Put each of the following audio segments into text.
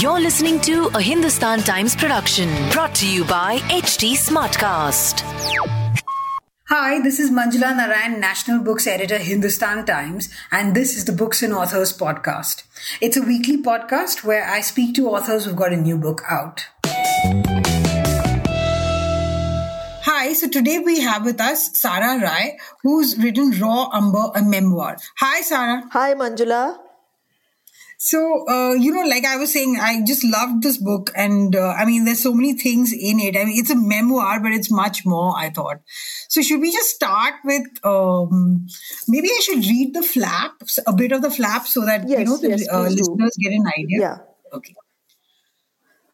You're listening to a Hindustan Times production brought to you by HT Smartcast. Hi, this is Manjula Narayan, National Books Editor, Hindustan Times, and this is the Books and Authors podcast. It's a weekly podcast where I speak to authors who've got a new book out. Hi, so today we have with us Sara Rai, who's written Raw Umber, a memoir. Hi, Sara. Hi, Manjula. So, uh, you know, like I was saying, I just loved this book. And uh, I mean, there's so many things in it. I mean, it's a memoir, but it's much more, I thought. So, should we just start with um, maybe I should read the flap, a bit of the flap, so that, Yes, you know, the yes, uh, listeners get an idea? Yeah. Okay.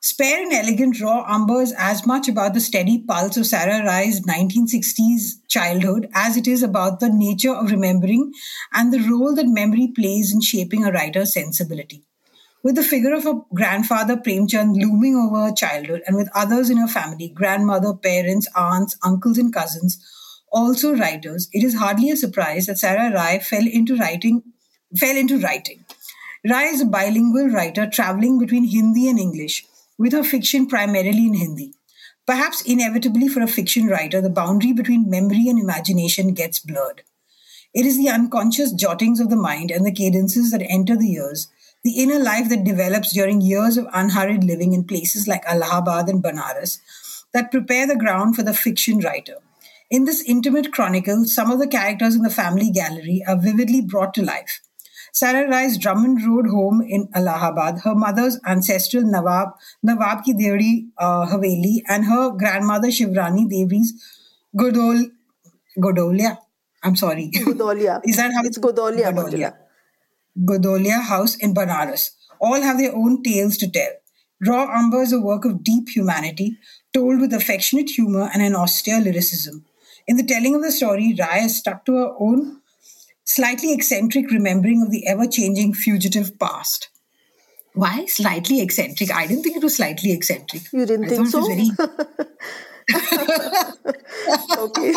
Spare and elegant raw umber is as much about the steady pulse of Sara Rai's 1960s childhood as it is about the nature of remembering and the role that memory plays in shaping a writer's sensibility. With the figure of her grandfather Premchand looming over her childhood and with others in her family, grandmother, parents, aunts, uncles, and cousins, also writers, it is hardly a surprise that Sara Rai fell into writing fell into writing. Rai is a bilingual writer traveling between Hindi and English, with her fiction primarily in Hindi. Perhaps inevitably for a fiction writer, the boundary between memory and imagination gets blurred. It is the unconscious jottings of the mind and the cadences that enter the ears, the inner life that develops during years of unhurried living in places like Allahabad and Banaras, that prepare the ground for the fiction writer. In this intimate chronicle, some of the characters in the family gallery are vividly brought to life. Sara Rai's Drummond Road home in Allahabad, her mother's ancestral Nawab, Nawab ki Deori uh, Haveli, and her grandmother Shivrani Devi's Godol, Godolia. I'm sorry. Godolia. Is that how It's Godolia, Godolia. Godolia House in Banaras. All have their own tales to tell. Raw Umber is a work of deep humanity, told with affectionate humor and an austere lyricism. In the telling of the story, Rai has stuck to her own slightly eccentric remembering of the ever changing fugitive past. Why slightly eccentric? I didn't think it was slightly eccentric. You didn't I think thought it was so? okay.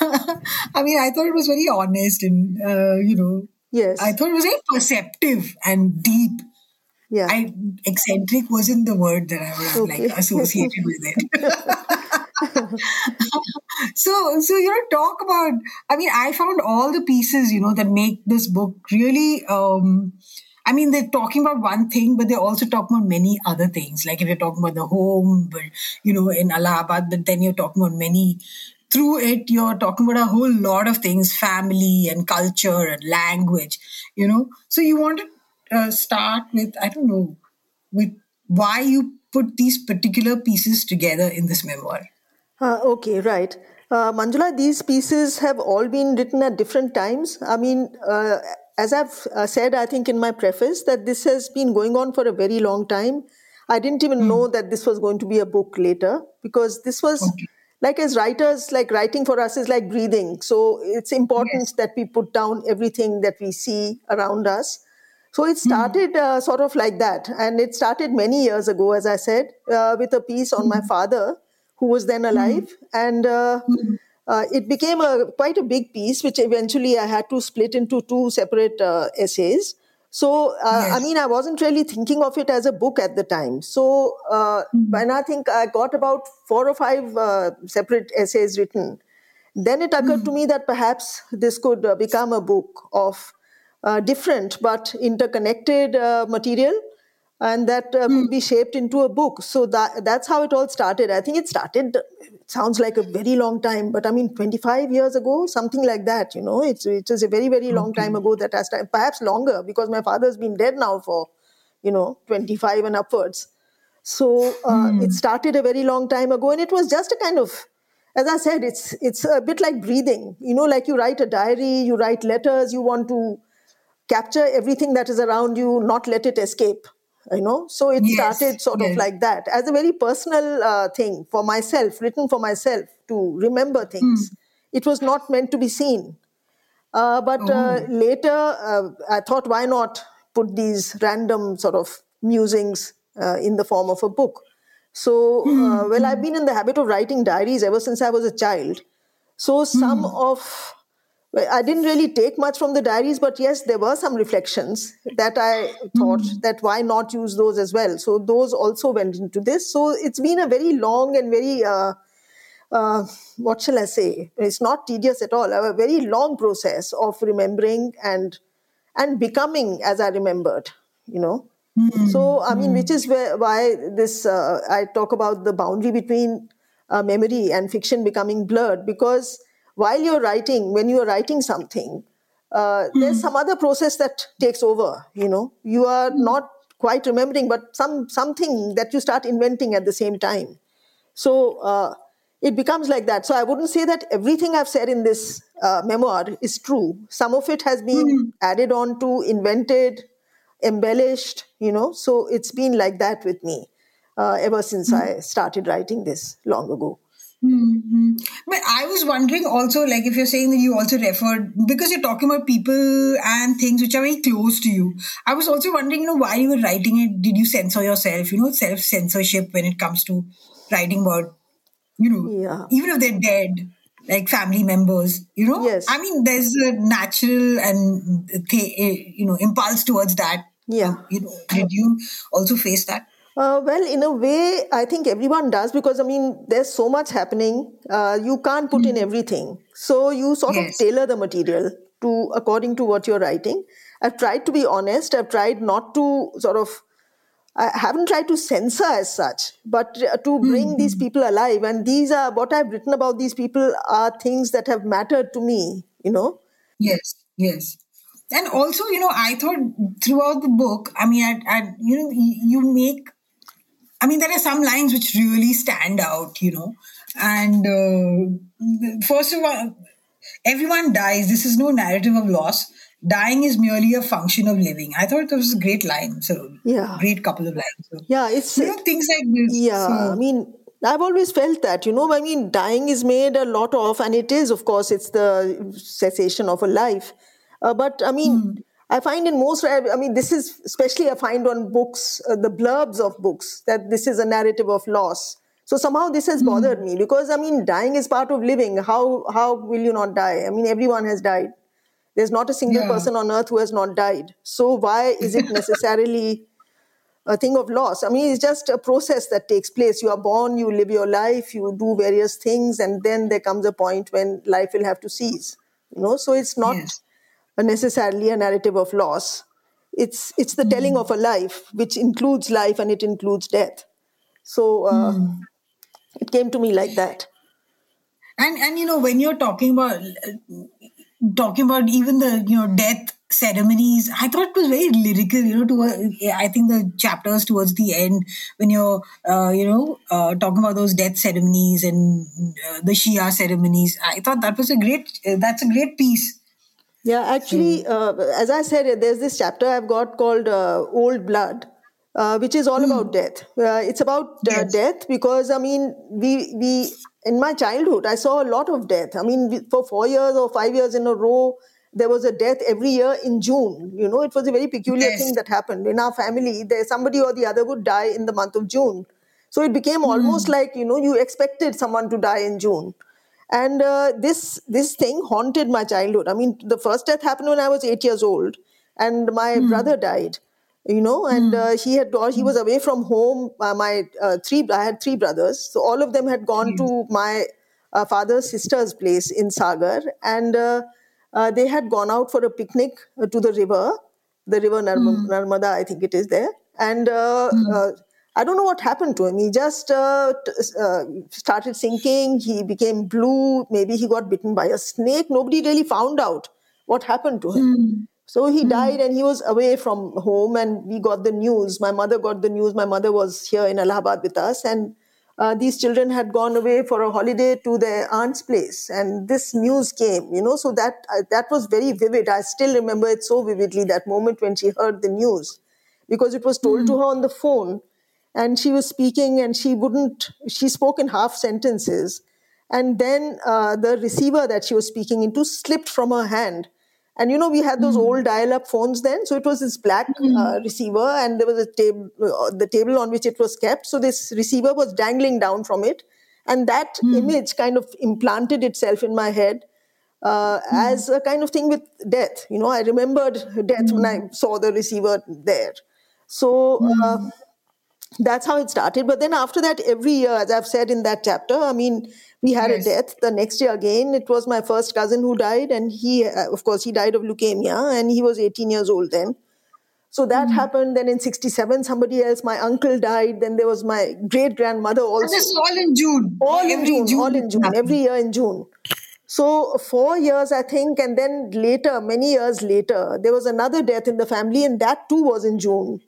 I mean, I thought it was very honest and, uh, you know, yes. I thought it was very perceptive and deep. yeah. I eccentric wasn't the word that I would have Okay. like associated with it. so so you know talk about I mean I found all the pieces you know that make this book really um I mean they're talking about one thing but they're also talking about many other things. Like if you're talking about the home but you know in Allahabad but then you're talking about many through it you're talking about a whole lot of things family and culture and language you know? So you want to uh, start with i don't know with why you put these particular pieces together in this memoir Uh, okay, right. Uh, Manjula, these pieces have all been written at different times. I mean, uh, as I've uh, said, I think in my preface, that this has been going on for a very long time. I didn't even know that this was going to be a book later because this was. Like as writers, like writing for us is like breathing. So it's important Yes. that we put down everything that we see around us. So it started uh, sort of like that. And it started many years ago, as I said, uh, with a piece on my father, who was then alive. And uh, uh, it became a quite a big piece, which eventually I had to split into two separate uh, essays. So, uh, I mean, I wasn't really thinking of it as a book at the time. So, uh, when I think I got about four or five uh, separate essays written, then it occurred to me that perhaps this could uh, become a book of uh, different but interconnected uh, material and that uh, could be shaped into a book. So that that's how it all started. I think it started it sounds like a very long time but i mean 25 years ago something like that you know? It's it is a very very long time ago that has time perhaps longer because my father's been dead now for you know 25 and upwards. So uh, it started a very long time ago, and it was just a kind of, as I said, it's it's a bit like breathing. You know, like you write a diary, you write letters, you want to capture everything that is around you, not let it escape. You know, so it Yes, started sort yes. of like that as a very personal uh, thing for myself, written for myself to remember things. It was not meant to be seen. Uh, but uh, later, uh, I thought, why not put these random sort of musings uh, in the form of a book? So, uh, well, I've been in the habit of writing diaries ever since I was a child. So, some of I didn't really take much from the diaries, but yes, there were some reflections that I thought mm. that why not use those as well. So those also went into this. So it's been a very long and very uh, uh, what shall I say? It's not tedious at all. A very long process of remembering and and becoming as I remembered. You know. Mm. So I mean, which is where, why this uh, I talk about the boundary between uh, memory and fiction becoming blurred because while you're writing, when you are writing something, uh, mm. there's some other process that takes over. You know, you are mm. not quite remembering, but some something that you start inventing at the same time. So uh, it becomes like that. So I wouldn't say that everything I've said in this uh, memoir is true. Some of it has been mm. added on to, invented, embellished. You know, so it's been like that with me uh, ever since mm. I started writing this long ago. Mm-hmm. But I was wondering also, like, if you're saying that you also referred because you're talking about people and things which are very close to you. I was also wondering, you know, while you were writing it, did you censor yourself? You know, self censorship when it comes to writing about, you know, yeah. even if they're dead, like family members. You know, yes. I mean, there's a natural and you know impulse towards that. Yeah. You know, did you also face that? Uh, well, in a way, I think everyone does because I mean, there's so much happening. Uh, you can't put mm. in hmm. everything, so you sort yes. of tailor the material to according to what you're writing. I've tried to be honest. I've tried not to sort of. I haven't tried to censor as such, but uh, to bring mm-hmm. these people alive. And these are what I've written about. These people are things that have mattered to me. You know. Yes. Yes and also you know i thought throughout the book i mean I, I, you know you make I mean, there are some lines which really stand out, you know. And uh, first of all, everyone dies. This is no narrative of loss. Dying is merely a function of living. I thought it was a great line. So, yeah, great couple of lines. So, yeah, it's you know things like this. Yeah, so. I mean, I've always felt that, you know, I mean, dying is made a lot of, and it is, of course, it's the cessation of a life. Uh, but I mean, mm. I find in most, I mean, this is especially I find on books, uh, the blurbs of books, that this is a narrative of loss. So somehow this has hmm. bothered mm. me because I mean, dying is part of living. How how will you not die? I mean, everyone has died. There's not a single yeah. person on earth who has not died. So why is it necessarily a thing of loss? I mean, it's just a process that takes place. You are born, you live your life, you do various things, and then there comes a point when life will have to cease. You know, so it's not. Yes necessarily a narrative of loss. It's it's the telling of a life, which includes life and it includes death. So uh, mm. it came to me like that. And and you know when you're talking about talking about even the you know death ceremonies i thought it was very lyrical you know to i think the chapters towards the end when you're uh, you know uh, talking about those death ceremonies and uh, the shia ceremonies i thought that was a great that's a great piece yeah, actually, uh, as I said, there's this chapter I've got called uh, Old Blood, uh, which is all mm. about death. Uh, it's about uh, yes. death because, I mean, we, we, in my childhood, I saw a lot of death. I mean, for four years or five years in a row, there was a death every year in June. You know, it was a very peculiar yes. thing that happened. In our family, there somebody or the other would die in the month of June. So it became mm. almost like, you know, you expected someone to die in June and uh, this this thing haunted my childhood i mean the first death happened when i was 8 years old and my mm. brother died you know and mm. uh, he had he was away from home uh, my uh, three i had three brothers so all of them had gone mm. to my uh, father's sister's place in sagar and uh, they had gone out for a picnic to the river the river Narm- hmm. narmada i think it is there and hmm. I don't know what happened to him. He just uh, uh, started sinking. He became blue. Maybe he got bitten by a snake. Nobody really found out what happened to him. Mm. So he mm. died and he was away from home, and we got the news. My mother got the news. My mother was here in Allahabad with us, and uh, these children had gone away for a holiday to their aunt's place, and this news came. You know, so that uh, that was very vivid. I still remember it so vividly. That moment when she heard the news, because it was told mm. to her on the phone and she was speaking and she wouldn't she spoke in half sentences and then uh, the receiver that she was speaking into slipped from her hand and you know we had those mm. old dial-up phones then so it was this black mm. uh, receiver and there was a table uh, the table on which it was kept so this receiver was dangling down from it and that mm. image kind of implanted itself in my head uh, as a kind of thing with death. You know, I remembered death when I saw the receiver there. So uh, that's how it started. But then after that, every year, as I've said in that chapter, I mean, we had Yes. a death. The next year again, it was my first cousin who died, and he, uh, of course, he died of leukemia, and he was 18 years old then. So that happened. Then in 67, somebody else, my uncle died. Then there was my great grandmother And also this is all in June. all in Every June, all in June, happens. every year in June. So four years, I think, and then later, many years later, there was another death in the family, and that too was in June.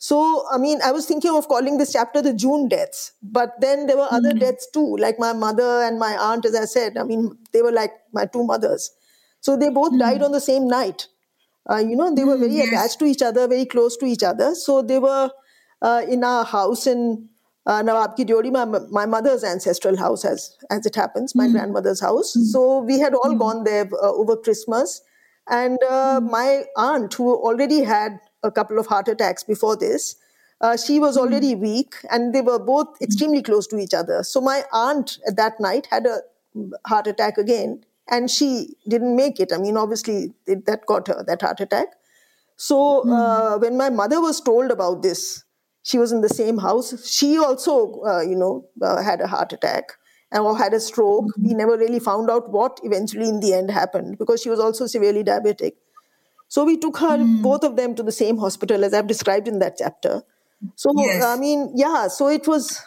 So, I mean, I was thinking of calling this chapter the June deaths, but then there were other deaths too, like my mother and my aunt, as I said. I mean, they were like my two mothers. So they both died on the same night. Uh, you know, they were very yes. attached to each other, very close to each other. So they were uh, in our house in uh, Nawab Ki Diori, my, my mother's ancestral house, as as it happens, my grandmother's house. So we had all gone there uh, over Christmas, and uh, my aunt, who already had a couple of heart attacks before this, uh, she was already weak, and they were both extremely close to each other. So my aunt at that night had a heart attack again, and she didn't make it. I mean, obviously, it, that got her that heart attack. So uh, when my mother was told about this, she was in the same house. She also, uh, you know, uh, had a heart attack and or had a stroke. We never really found out what eventually in the end happened because she was also severely diabetic. So we took her, both of them, to the same hospital as I've described in that chapter. So Yes. I mean, yeah. So it was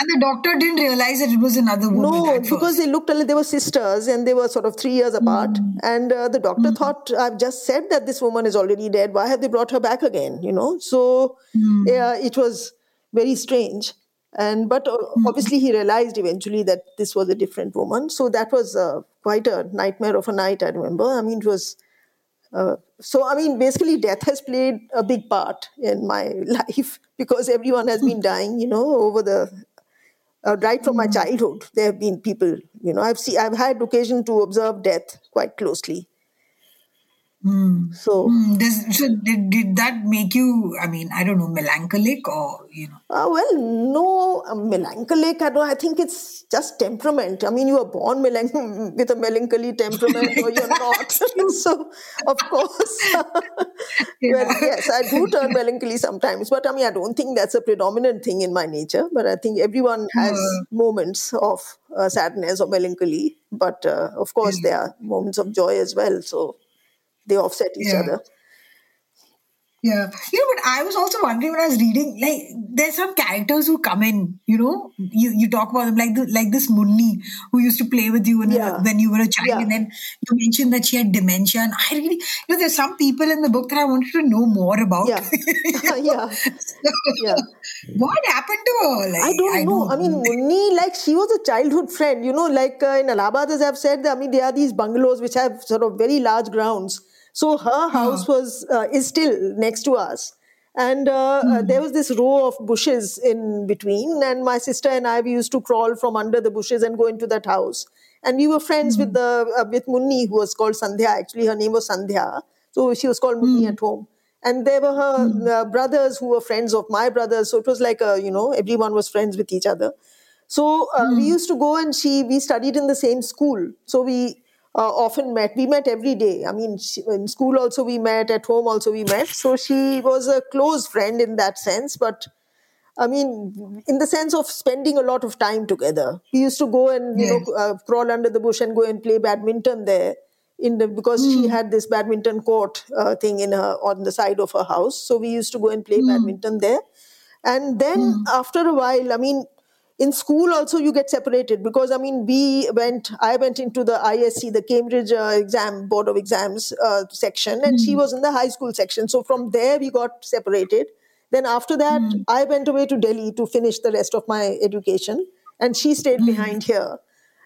And the doctor didn't realize that it was another woman. no, because they looked like they were sisters and they were sort of three years apart. And uh, the doctor thought, I've just said that this woman is already dead. Why have they brought her back again? You know? So yeah, it was very strange. And but uh, obviously he realized eventually that this was a different woman. So that was uh, quite a nightmare of a night. I remember. I mean, it was. Uh, so I mean, basically, death has played a big part in my life because everyone has been dying. You know, over the uh, right from my childhood there have been people you know i've seen i've had occasion to observe death quite closely so Hmm, Does, so did, did that make you, I mean, I don't know, melancholic or, you know? uh, well no uh, melancholic I, don't, I think it's just temperament. I mean you are born melan- with a melancholy temperament or you're not. so of course. Well yes i do turn melancholy sometimes but i mean i don't think that's a predominant thing in my nature but i think everyone has moments of uh, sadness or melancholy but uh, of course there are moments of joy as well so they offset each Yeah. other Yeah. You know, but I was also wondering when I was reading, like, there's some characters who come in, you know, you, you talk about them, like the, like this Munni who used to play with you when, Yeah. when you were a child. Yeah. And then you mentioned that she had dementia. And I really, you know, there's some people in the book that I wanted to know more about. Yeah. yeah. Yeah. What happened to her? Like, I don't know. I mean, Munni, like she was a childhood friend. You know, like uh, in Allahabad, as I've said, I mean, there are these bungalows which have sort of very large grounds. So her house was uh, is still next to us, and uh, uh, there was this row of bushes in between. And my sister and I we used to crawl from under the bushes and go into that house. And we were friends with the uh, with Munni, who was called Sandhya. Actually, her name was Sandhya, so she was called Munni at home. And there were her uh, brothers who were friends of my brothers. So it was like a you know everyone was friends with each other. So uh, we used to go and she we studied in the same school. So we uh, often met. We met every day. I mean she, in school also we met at home also we met. So she was a close friend in that sense but I mean, in the sense of spending a lot of time together. We used to go and you know uh, crawl under the bush and go and play badminton there. In the because she had this badminton court uh, thing in her on the side of her house, so we used to go and play badminton there. And then after a while, I mean, in school also you get separated because I mean we went. I went into the ISC, the Cambridge uh, Exam Board of Exams uh, section, and she was in the high school section. So from there we got separated. Then after that, I went away to Delhi to finish the rest of my education, and she stayed behind here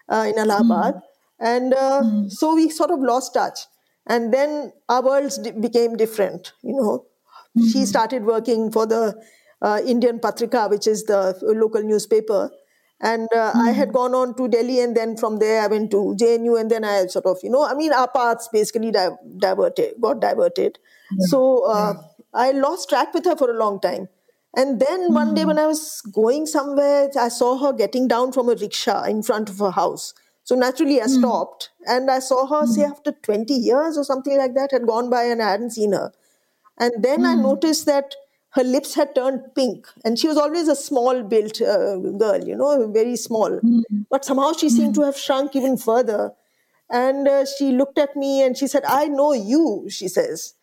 uh, in Allahabad. And uh, so we sort of lost touch. And then our worlds di- became different. You know, she started working for the uh, Indian Patrika, which is the local newspaper. And uh, I had hmm. gone on to Delhi, and then from there I went to JNU, and then I sort of, you know, I mean, our paths basically di- diverted, got diverted. Hmm. So uh, hmm. I lost track with her for a long time. And then one day when I was going somewhere, I saw her getting down from a rickshaw in front of her house. So naturally, I stopped and I saw her, say, after 20 years or something like that, had gone by and I hadn't seen her. And then I noticed that her lips had turned pink. And she was always a small built uh, girl, you know, very small. But somehow she seemed to have shrunk even further. And uh, she looked at me and she said, I know you, she says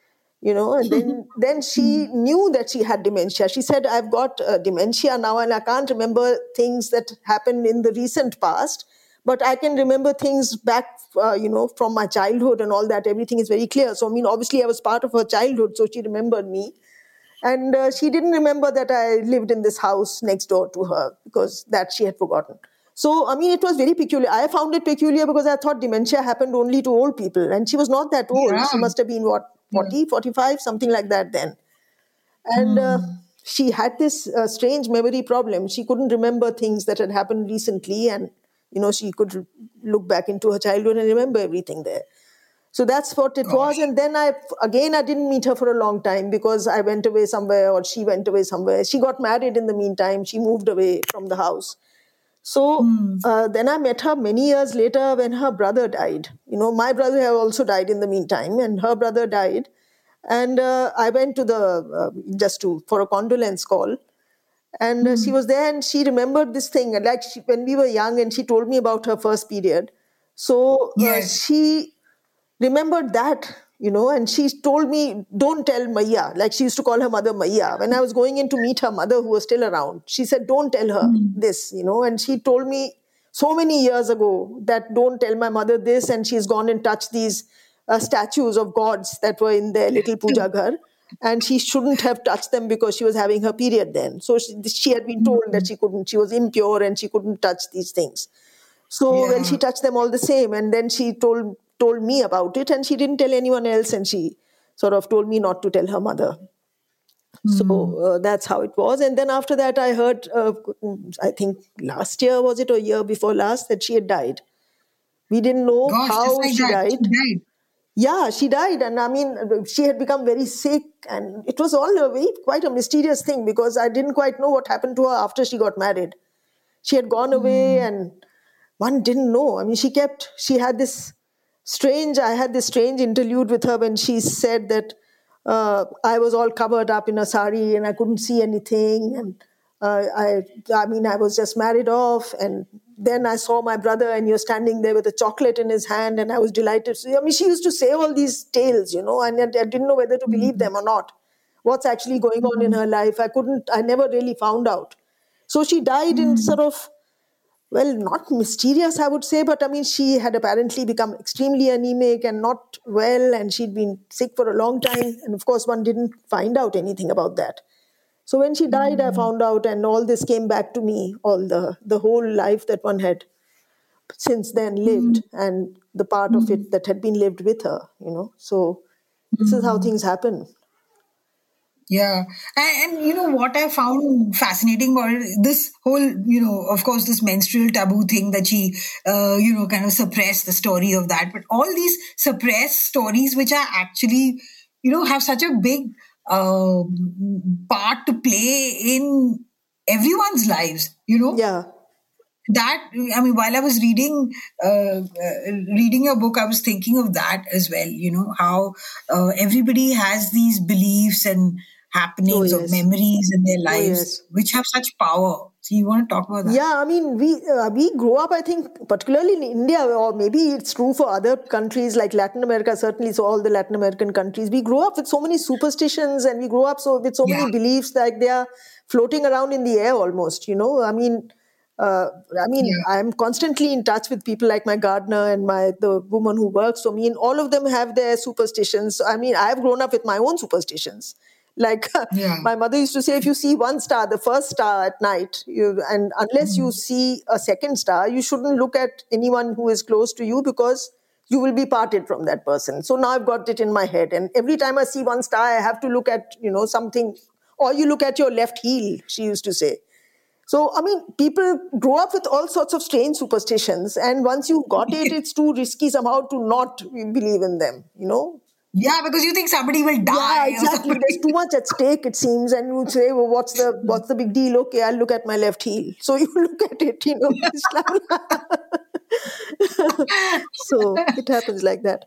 you know and then then she knew that she had dementia she said i've got uh, dementia now and i can't remember things that happened in the recent past but i can remember things back uh, you know from my childhood and all that everything is very clear so i mean obviously i was part of her childhood so she remembered me and uh, she didn't remember that i lived in this house next door to her because that she had forgotten so, I mean, it was very peculiar. I found it peculiar because I thought dementia happened only to old people. And she was not that old. Yeah. She must have been, what, 40, 45, something like that then. And uh, she had this uh, strange memory problem. She couldn't remember things that had happened recently. And, you know, she could look back into her childhood and remember everything there. So that's what it was. And then I, again, I didn't meet her for a long time because I went away somewhere or she went away somewhere. She got married in the meantime. She moved away from the house. So uh, then I met her many years later when her brother died. You know, my brother had also died in the meantime, and her brother died. And uh, I went to the uh, just to for a condolence call, and uh, she was there, and she remembered this thing. And like she, when we were young, and she told me about her first period. So uh, Yes. she remembered that, you know, and she told me, don't tell Maya. Like she used to call her mother Maya. When I was going in to meet her mother, who was still around, she said, don't tell her hmm. this, you know, and she told me so many years ago that don't tell my mother this, and she's gone and touched these uh, statues of gods that were in their little hmm. puja ghar. And she shouldn't have touched them because she was having her period then. So she, she had been told that hmm. she couldn't, she was impure and she couldn't touch these things. So well, Yeah. she touched them all the same, and then she told told me about it, and she didn't tell anyone else, and she sort of told me not to tell her mother. So uh, that's how it was. And then after that, I heard, uh, I think last year was it or year before last, that she had died. We didn't know Gosh, how like she died. She died. Yeah, she died, and I mean, she had become very sick, and it was all a very quite a mysterious thing because I didn't quite know what happened to her after she got married. She had gone away, and one didn't know. I mean, she kept. She had this strange. I had this strange interlude with her when she said that uh, I was all covered up in a sari and I couldn't see anything, and uh, I. I mean, I was just married off, and then I saw my brother, and you're standing there with a chocolate in his hand, and I was delighted. So, I mean, she used to say all these tales, you know, and I I didn't know whether to believe them or not. What's actually going on in her life? I couldn't. I never really found out. So she died in sort of well, not mysterious, I would say, but I mean, she had apparently become extremely anemic and not well, and she'd been sick for a long time. And of course, one didn't find out anything about that. So when she died, I mm. found out, and all this came back to me, all the, the whole life that one had since then lived, mm. and the part of it mm. that had been lived with her, you know. So this is how things happen. Yeah. And, and you know what I found fascinating about it? This whole, you know, of course, this menstrual taboo thing that she, uh, you know, kind of suppressed the story of that. But all these suppressed stories, which are actually, you know, have such a big uh, part to play in everyone's lives, you know? Yeah. that i mean while i was reading uh, uh, reading your book i was thinking of that as well you know how uh, everybody has these beliefs and happenings Oh, or memories in their lives yes. which have such power so you want to talk about that Yeah, I mean, we uh, we grow up. I think, particularly in India, or maybe it's true for other countries like Latin America. Certainly, so all the Latin American countries, we grow up with so many superstitions, and we grow up so with so Yeah. many beliefs like they are floating around in the air almost. You know, I mean. Uh, I mean, Yeah. I'm constantly in touch with people like my gardener and my the woman who works for me, and all of them have their superstitions. I mean, I've grown up with my own superstitions. Like Yeah. my mother used to say, if you see one star, the first star at night, you and unless you mm. see a second star, you shouldn't look at anyone who is close to you because you will be parted from that person. So now I've got it in my head, and every time I see one star, I have to look at you know something, or you look at your left heel. She used to say. So I mean, people grow up with all sorts of strange superstitions, and once you've got it, it's too risky somehow to not believe in them. You know, yeah because you think somebody will die yeah, exactly. There's too much at stake, it seems, and you say, "Well, what's the what's the big deal?" Okay, I'll look at my left heel. So you look at it, you know. So it happens like that.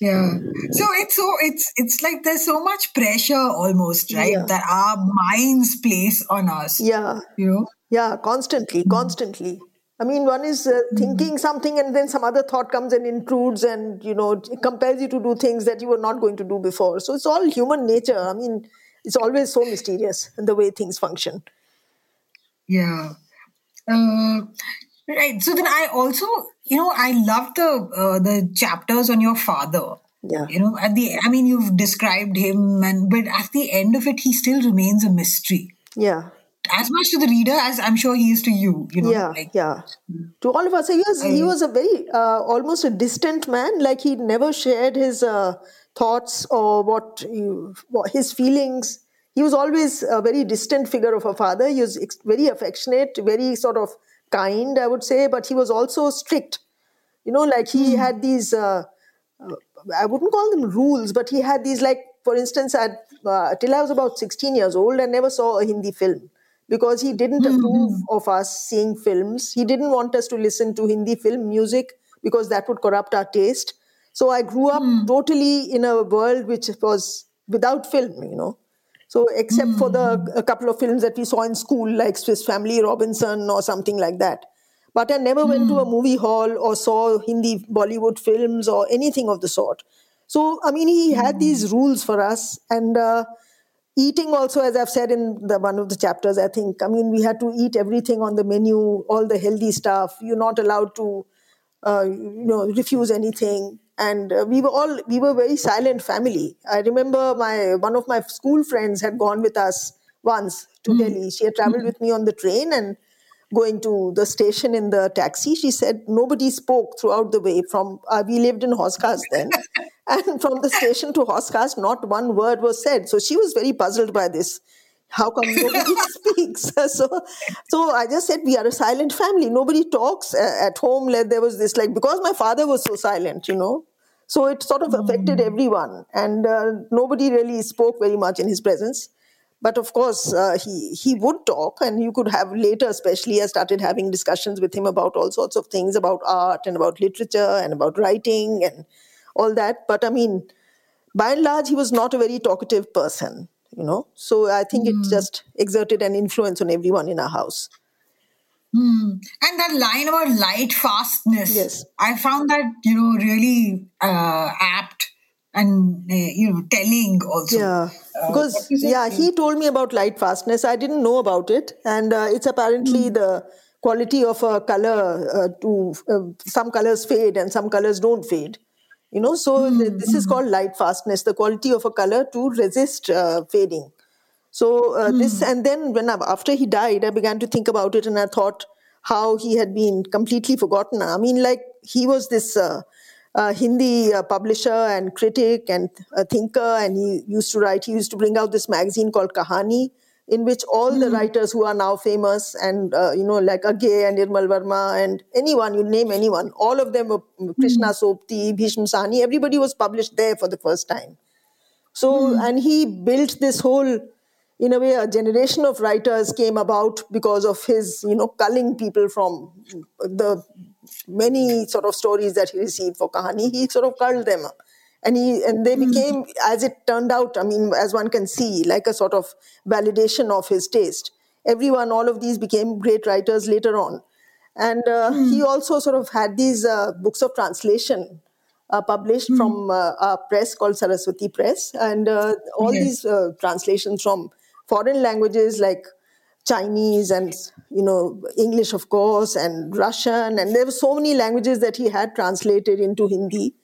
Yeah. So it's so it's it's like there's so much pressure almost, right? Yeah. That our minds place on us. Yeah. You know? Yeah, constantly, constantly. I mean, one is uh, thinking something and then some other thought comes and intrudes and, you know, compels you to do things that you were not going to do before. So it's all human nature. I mean, it's always so mysterious in the way things function. Yeah. Uh, right. So then I also, you know, I love the uh, the chapters on your father. Yeah. You know, at the I mean, you've described him, and but at the end of it, he still remains a mystery. Yeah. As much to the reader as I'm sure he is to you. You know, yeah, like yeah. To all of us, he was he was a very uh, almost a distant man. Like he never shared his uh, thoughts or what, you, what his feelings. He was always a very distant figure of a father. He was ex- very affectionate, very sort of kind, I would say, but he was also strict. You know, like he had these. Uh, uh, I wouldn't call them rules, but he had these like, for instance, at uh, till I was about 16 years old, I never saw a Hindi film because he didn't hmm, hmm, approve hmm. of us seeing films. He didn't want us to listen to Hindi film music because that would corrupt our taste. So I grew up totally in a world which was without film, you know. So except for the a couple of films that we saw in school, like Swiss Family Robinson or something like that. But I never went to a movie hall or saw Hindi Bollywood films or anything of the sort. So, I mean, he had these rules for us. And uh, eating also, as I've said in the one of the chapters, I think, I mean, we had to eat everything on the menu, all the healthy stuff. You're not allowed to, uh, you know, refuse anything. And uh, we were all, we were a very silent family. I remember my, one of my school friends had gone with us once to Delhi. She had traveled with me on the train and going to the station in the taxi, she said nobody spoke throughout the way. From uh, we lived in Hauz Khas then, and from the station to Hauz Khas, not one word was said. So she was very puzzled by this. How come nobody speaks? so, so I just said we are a silent family. Nobody talks uh, at home. Like, There was this like because my father was so silent, you know. So it sort of affected everyone, and uh, nobody really spoke very much in his presence. But of course, uh, he he would talk, and you could have later, especially, I started having discussions with him about all sorts of things about art and about literature and about writing and all that. But I mean, by and large, he was not a very talkative person, you know. So I think it just exerted an influence on everyone in our house. Hmm. And that line about light fastness, Yes. I found that you know really uh, apt and uh, you know telling also. Yeah, Uh, because yeah, he told me about light fastness. I didn't know about it, and uh, it's apparently the quality of a color uh, to uh, some colors fade and some colors don't fade. You know, so th- this is called light fastness, the quality of a color to resist uh, fading. So uh, this, and then when I, after he died, I began to think about it, and I thought how he had been completely forgotten. I mean, like he was this uh, uh, Hindi uh, publisher and critic and a thinker, and he used to write. He used to bring out this magazine called Kahani, in which all the writers who are now famous and uh, you know like Agyeya and Nirmal Verma and anyone you name anyone, all of them were Krishna Sobti, Bhisham Sahni. Everybody was published there for the first time. So, and he built this whole, in a way, a generation of writers came about because of his, you know, culling people from the many sort of stories that he received for Kahani. He sort of culled them. And he and they became, as it turned out, I mean, as one can see, like a sort of validation of his taste. Everyone, all of these became great writers later on. And uh, he also sort of had these uh, books of translation uh, published from uh, a press called Saraswati Press, and uh, all Yes. these uh, translations from foreign languages like Chinese and you know English, of course, and Russian, and there were so many languages that he had translated into Hindi.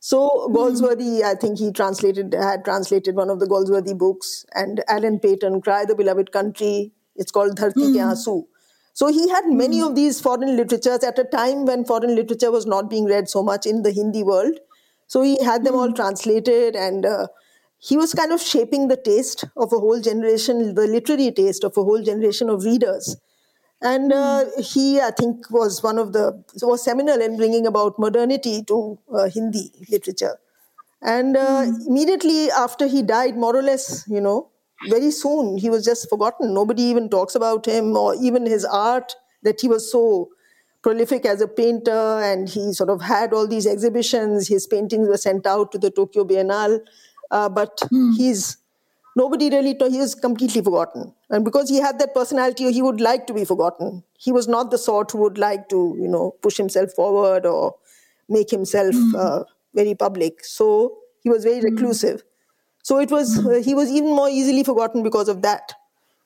So mm-hmm. Galsworthy, I think he translated had translated one of the Galsworthy books, and Alan Paton, "Cry the Beloved Country." It's called Dharti Ke Aansu. Mm-hmm. So he had many mm-hmm. of these foreign literatures at a time when foreign literature was not being read so much in the Hindi world. So he had them all translated, and uh, he was kind of shaping the taste of a whole generation, the literary taste of a whole generation of readers. And uh, he, I think, was one of the was seminal in bringing about modernity to uh, Hindi literature. And uh, immediately after he died, more or less, you know, very soon he was just forgotten. Nobody even talks about him or even his art that he was so prolific as a painter and he sort of had all these exhibitions. His paintings were sent out to the Tokyo Biennale, uh, but mm. he's nobody really he was completely forgotten. And because he had that personality he would like to be forgotten. He was not the sort who would like to you know push himself forward or make himself mm. uh, very public. So he was very mm. reclusive. So it was uh, he was even more easily forgotten because of that.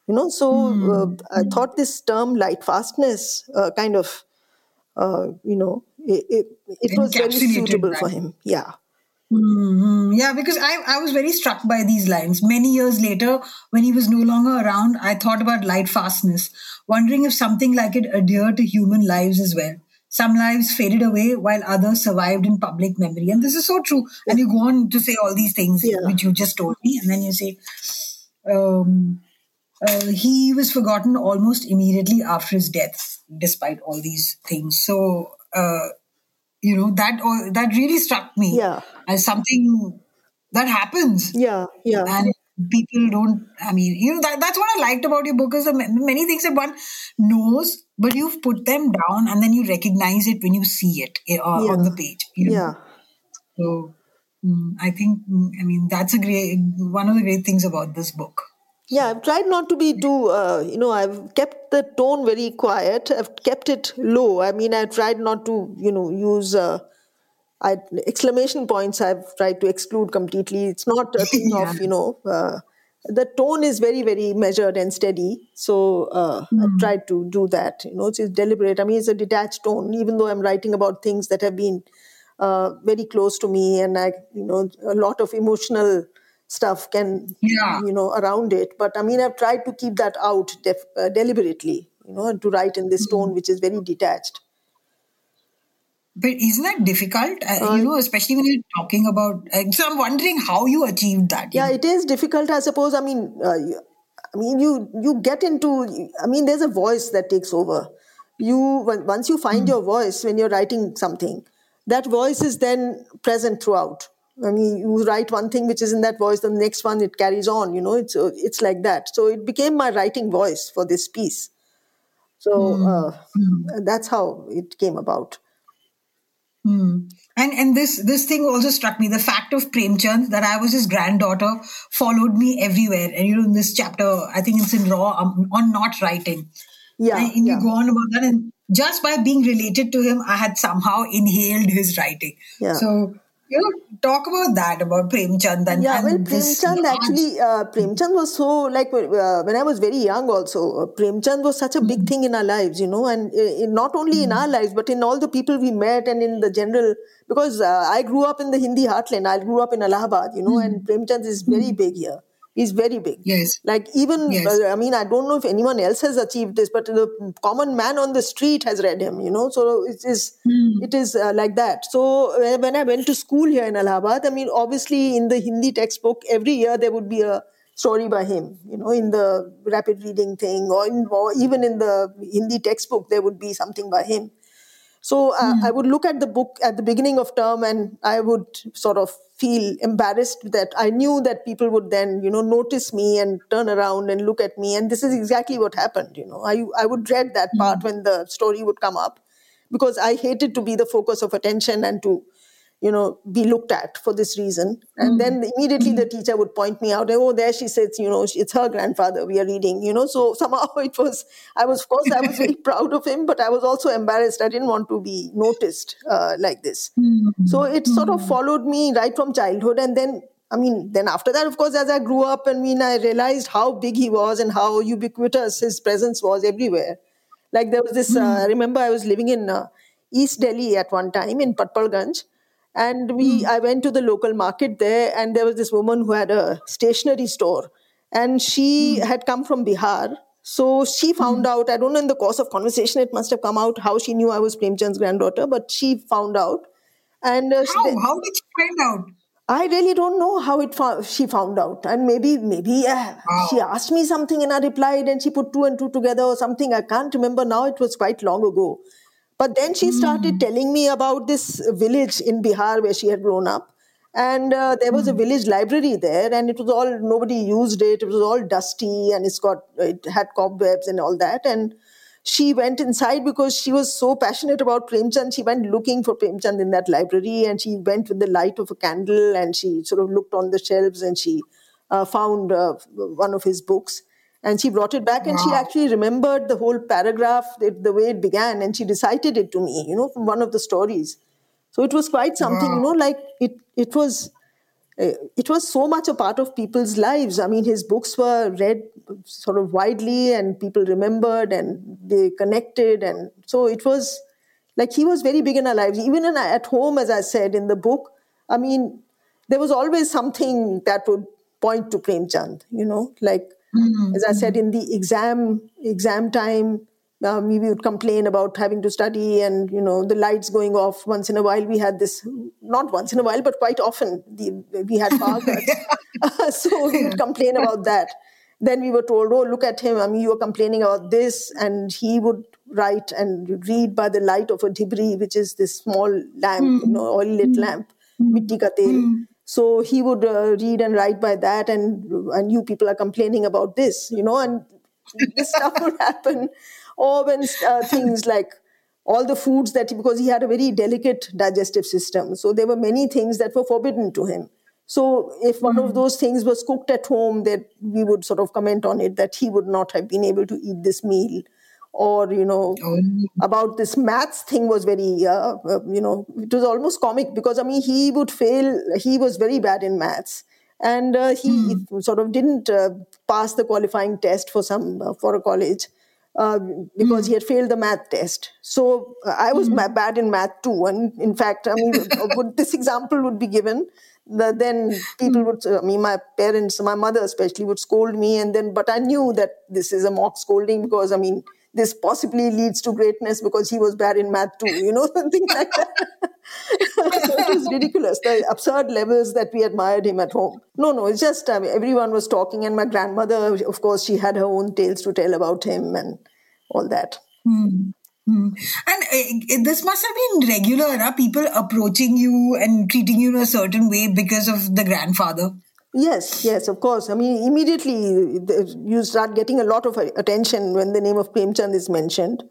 You know so uh, i thought this term light fastness uh, kind of uh, you know it, it, it was very suitable for him. Yeah Mm-hmm. Yeah, because I, I was very struck by these lines. Many years later, when he was no longer around, I thought about light fastness, wondering if something like it adhered to human lives as well. Some lives faded away while others survived in public memory. And this is so true. And you go on to say all these things yeah. which you just told me. And then you say, um, uh, he was forgotten almost immediately after his death, despite all these things. So, uh, you know that uh, that really struck me yeah. as something that happens yeah yeah and people don't i mean you know that, that's what i liked about your book is the many things that one knows but you've put them down and then you recognize it when you see it uh, yeah. on the page you know? yeah so mm, i think mm, i mean that's a great one of the great things about this book yeah, I've tried not to be too, uh, you know, I've kept the tone very quiet. I've kept it low. I mean, I've tried not to, you know, use uh, I, exclamation points. I've tried to exclude completely. It's not a thing yeah. of, you know, uh, the tone is very, very measured and steady. So uh, mm. I've tried to do that. You know, it's deliberate. I mean, it's a detached tone, even though I'm writing about things that have been uh, very close to me and I, you know, a lot of emotional stuff can yeah. you know around it but i mean i've tried to keep that out def- uh, deliberately you know and to write in this tone mm-hmm. which is very detached but isn't that difficult uh, uh, you know especially when you're talking about uh, so i'm wondering how you achieved that yeah know? it is difficult i suppose i mean uh, i mean you you get into i mean there's a voice that takes over you once you find mm. your voice when you're writing something that voice is then present throughout I mean, you write one thing which is in that voice, the next one it carries on. You know, it's uh, it's like that. So it became my writing voice for this piece. So mm. Uh, mm. that's how it came about. Mm. And and this this thing also struck me. The fact of Premchand that I was his granddaughter followed me everywhere. And you know, in this chapter, I think it's in Raw um, on not writing. Yeah, and, and you go on about that, and just by being related to him, I had somehow inhaled his writing. Yeah. So you know, talk about that about Premchand and yeah, well, Premchand actually, uh, Premchand was so like uh, when I was very young. Also, uh, Premchand was such a big mm-hmm. thing in our lives, you know, and uh, not only mm-hmm. in our lives but in all the people we met and in the general. Because uh, I grew up in the Hindi heartland, I grew up in Allahabad, you know, mm-hmm. and Premchand is very big here. He's very big. Yes. Like even, yes. Uh, I mean, I don't know if anyone else has achieved this, but the common man on the street has read him. You know, so it is mm. it is uh, like that. So when I went to school here in Allahabad, I mean, obviously in the Hindi textbook every year there would be a story by him. You know, in the rapid reading thing, or, in, or even in the Hindi textbook there would be something by him. So uh, mm. I would look at the book at the beginning of term and I would sort of feel embarrassed that I knew that people would then, you know, notice me and turn around and look at me. And this is exactly what happened, you know. I, I would dread that part mm. when the story would come up because I hated to be the focus of attention and to you know, be looked at for this reason. And mm. then immediately the teacher would point me out, oh, there she sits, you know, it's her grandfather we are reading, you know. So somehow it was, I was, of course, I was very proud of him, but I was also embarrassed. I didn't want to be noticed uh, like this. Mm. So it sort of followed me right from childhood. And then, I mean, then after that, of course, as I grew up, I mean, I realized how big he was and how ubiquitous his presence was everywhere. Like there was this, mm. uh, I remember I was living in uh, East Delhi at one time in Patparganj and we, mm. I went to the local market there, and there was this woman who had a stationery store, and she mm. had come from Bihar. So she found mm. out, I don't know in the course of conversation, it must have come out how she knew I was Premchand's granddaughter, but she found out. And uh, how? She, how did she find out? I really don't know how it she found out, and maybe maybe uh, wow. she asked me something and I replied, and she put two and two together or something. I can't remember now. It was quite long ago. But then she started mm. telling me about this village in Bihar where she had grown up. And uh, there was a hmm. village library there, and it was all nobody used it. It was all dusty, and it's got it had cobwebs and all that. And she went inside because she was so passionate about Premchand. She went looking for Premchand in that library and she went with the light of a candle and she sort of looked on the shelves and she uh, found uh, one of his books. And she brought it back wow. and she actually remembered the whole paragraph, the, the, way it began, and she recited it to me, you know, from one of the stories. So it was quite something, wow. you know, like it, it was uh, it was so much a part of people's lives. I mean, his books were read sort of widely and people remembered and they connected. And so it was like he was very big in our lives. Even in, at home, as I said in the book, I mean, there was always something that would point to Premchand, you know, like mm-hmm. as I said in the exam, exam time, um, we would complain about having to study and you know the lights going off once in a while we had this not once in a while but quite often the, we had power cuts so we would complain about that then we were told oh look at him i mean you are complaining about this and he would write and read by the light of a debris, which is this small lamp mm. you know oil lit mm. lamp mitti ka tel mm. So he would uh, read and write by that and and you people are complaining about this you know and this stuff would happen or when uh, things like all the foods that because he had a very delicate digestive system so there were many things that were forbidden to him so if one mm. of hmm. those things was cooked at home that we would sort of comment on it that he would not have been able to eat this meal or you know oh. about this maths thing was very uh, uh, you know it was almost comic because i mean he would fail he was very bad in maths and uh, he mm. sort of didn't uh, pass the qualifying test for some uh, for a college uh, because mm. he had failed the math test. So uh, I was mm. bad in math too. And in fact, I mean, would, this example would be given. The, then people would, I mean, my parents, my mother especially, would scold me. And then, but I knew that this is a mock scolding because, I mean, this possibly leads to greatness because he was bad in math too, you know, something like that. so it was ridiculous, the absurd levels that we admired him at home. No, no, it's just I mean, everyone was talking, and my grandmother, of course, she had her own tales to tell about him and all that. Mm. Mm. And uh, this must have been regular, huh? people approaching you and treating you in a certain way because of the grandfather. Yes, yes, of course. I mean, immediately you start getting a lot of attention when the name of Premchand is mentioned.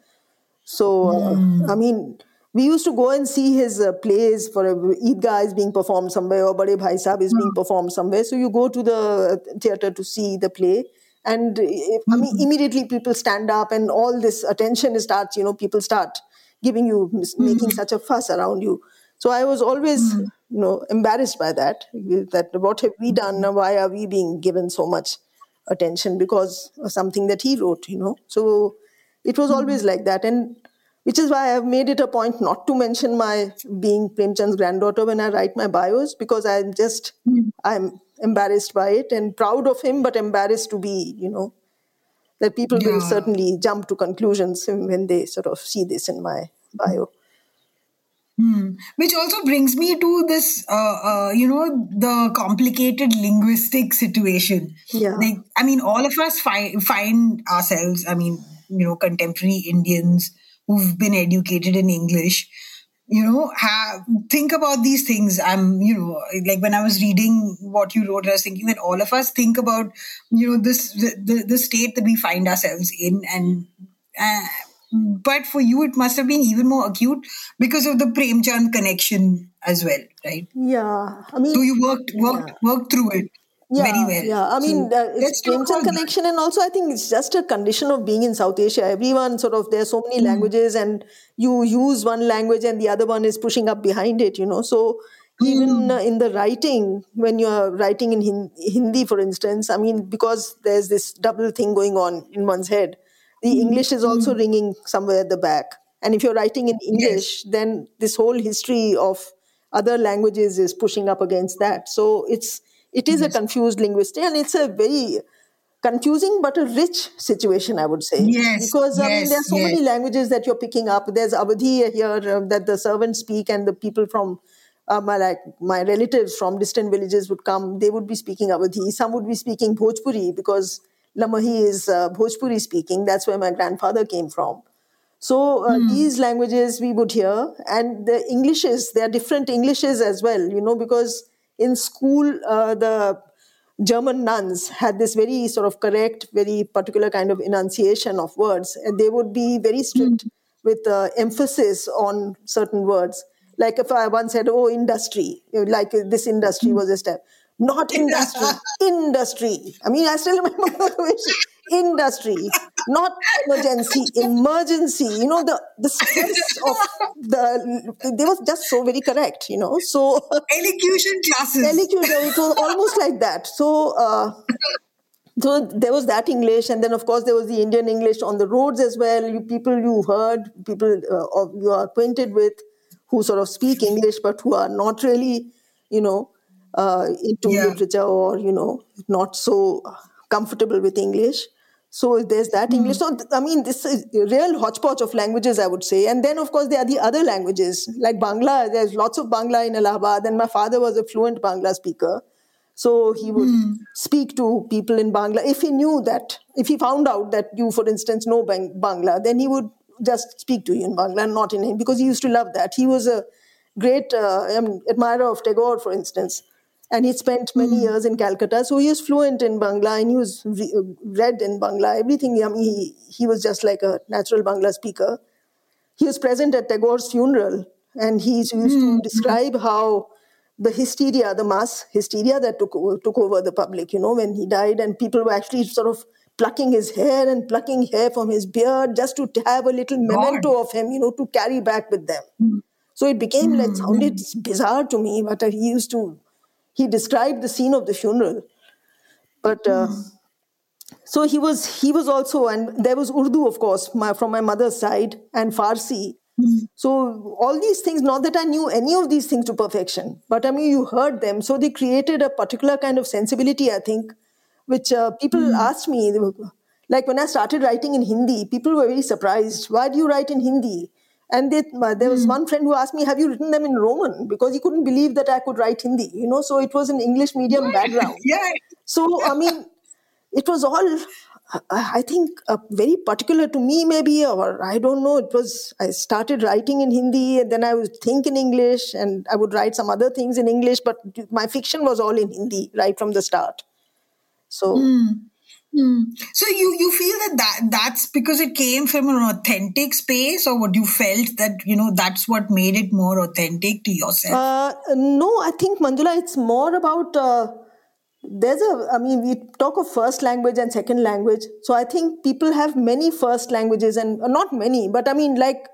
So, mm. uh, I mean, we used to go and see his uh, plays for a Eidgah is being performed somewhere or Bade Bhai Sahab is mm. being performed somewhere. So you go to the theater to see the play. And if, mm. I mean, hmm. immediately people stand up and all this attention starts, you know, people start giving you, making hmm. such a fuss around you. So I was always. You know, embarrassed by that. That what have we done? Why are we being given so much attention because of something that he wrote? You know, so it was mm. always like that, and which is why I've made it a point not to mention my being Premchand's granddaughter when I write my bios because I'm just mm. I'm embarrassed by it and proud of him, but embarrassed to be, you know, that people yeah. will certainly jump to conclusions when they sort of see this in my bio. Hmm. Which also brings me to this, uh, uh, you know, the complicated linguistic situation. Yeah. Like, I mean, all of us find find ourselves. I mean, you know, contemporary Indians who've been educated in English. You know, have think about these things. I'm, you know, like when I was reading what you wrote, I was thinking that all of us think about, you know, this the the, the state that we find ourselves in, and. Uh, but for you it must have been even more acute because of the Premchand connection as well, right? Yeah, I mean, so you worked worked yeah. worked through it. Yeah, very well. Yeah, I mean, so, uh, it's Premchand connection, and also I think it's just a condition of being in South Asia. Everyone sort of there's so many mm. languages, and you use one language, and the other one is pushing up behind it. You know, so even mm. in the writing when you're writing in hindi for instance i mean because there's this double thing going on in one's head the mm-hmm. English is also mm-hmm. ringing somewhere at the back. And if you're writing in English, yes. then this whole history of other languages is pushing up against that. So it's it is yes. a confused linguistic, and it's a very confusing but a rich situation, I would say. Yes. Because yes. I mean, there are so yes. many languages that you're picking up. There's Awadhi here uh, that the servants speak, and the people from uh, my like my relatives from distant villages would come. They would be speaking Awadhi. Some would be speaking Bhojpuri because Lamhi is uh, Bhojpuri speaking. That's where my grandfather came from. So uh, mm. these languages we would hear, and the Englishes, there are different Englishes as well, you know, because in school uh, the German nuns had this very sort of correct, very particular kind of enunciation of words. And they would be very strict mm. with uh, emphasis on certain words. Like if I once said, oh, industry, like this industry mm. was a step. Not industry, industry. I mean, I still remember industry, not emergency, emergency. You know, the the stress of the they was just so very correct. You know, so elocution classes. Elocution. It was almost like that. So. Uh, so there was that English, and then of course there was the Indian English on the roads as well. You people you heard, people uh, you are acquainted with, who sort of speak English but who are not really, you know, uh, into yeah. literature or you know not so comfortable with English. So there's that mm. English. So I mean, this is a real hodgepodge of languages, I would say. And then of course there are the other languages like Bangla. There's lots of Bangla in Allahabad, and my father was a fluent Bangla speaker. So he would mm. speak to people in Bangla. If he knew that, if he found out that you, for instance, know Bangla, then he would just speak to you in Bangla, not in him, because he used to love that. He was a great uh, admirer of Tagore, for instance and he spent many mm. years in Calcutta. So he was fluent in Bangla and he was re- uh, read in Bangla. Everything, I mean, he, he was just like a natural Bangla speaker. He was present at Tagore's funeral and he used mm. to hmm. describe how the hysteria, the mass hysteria that took, took over the public, you know, when he died, and people were actually sort of plucking his hair and plucking hair from his beard just to have a little memento of him, you know, to carry back with them. Mm. So it became like, sounded bizarre to me, but he used to he described the scene of the funeral. But uh, mm. so he was he was also and there was Urdu, of course, my, from my mother's side and Farsi. Mm. So all these things, not that I knew any of these things to perfection, but I mean you heard them. So they created a particular kind of sensibility, I think, which uh, people mm. asked me. Like when I started writing in Hindi, people were very surprised. Why do you write in Hindi? And they, there was mm. one friend who asked me, Have you written them in Roman? Because he couldn't believe that I could write Hindi, you know, so it was an English medium background. yeah. So, I mean, it was all, I think, uh, very particular to me, maybe, or I don't know. It was, I started writing in Hindi, and then I would think in English, and I would write some other things in English, but my fiction was all in Hindi right from the start. So. Mm. Hmm. So you you feel that, that that's because it came from an authentic space, or what you felt that you know that's what made it more authentic to yourself? Uh, no, I think Manjula, it's more about. Uh, there's a i mean we talk of first language and second language so i think people have many first languages and uh, not many but i mean like